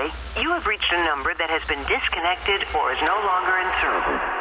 sorry. You have reached a number that has been disconnected or is no longer in service.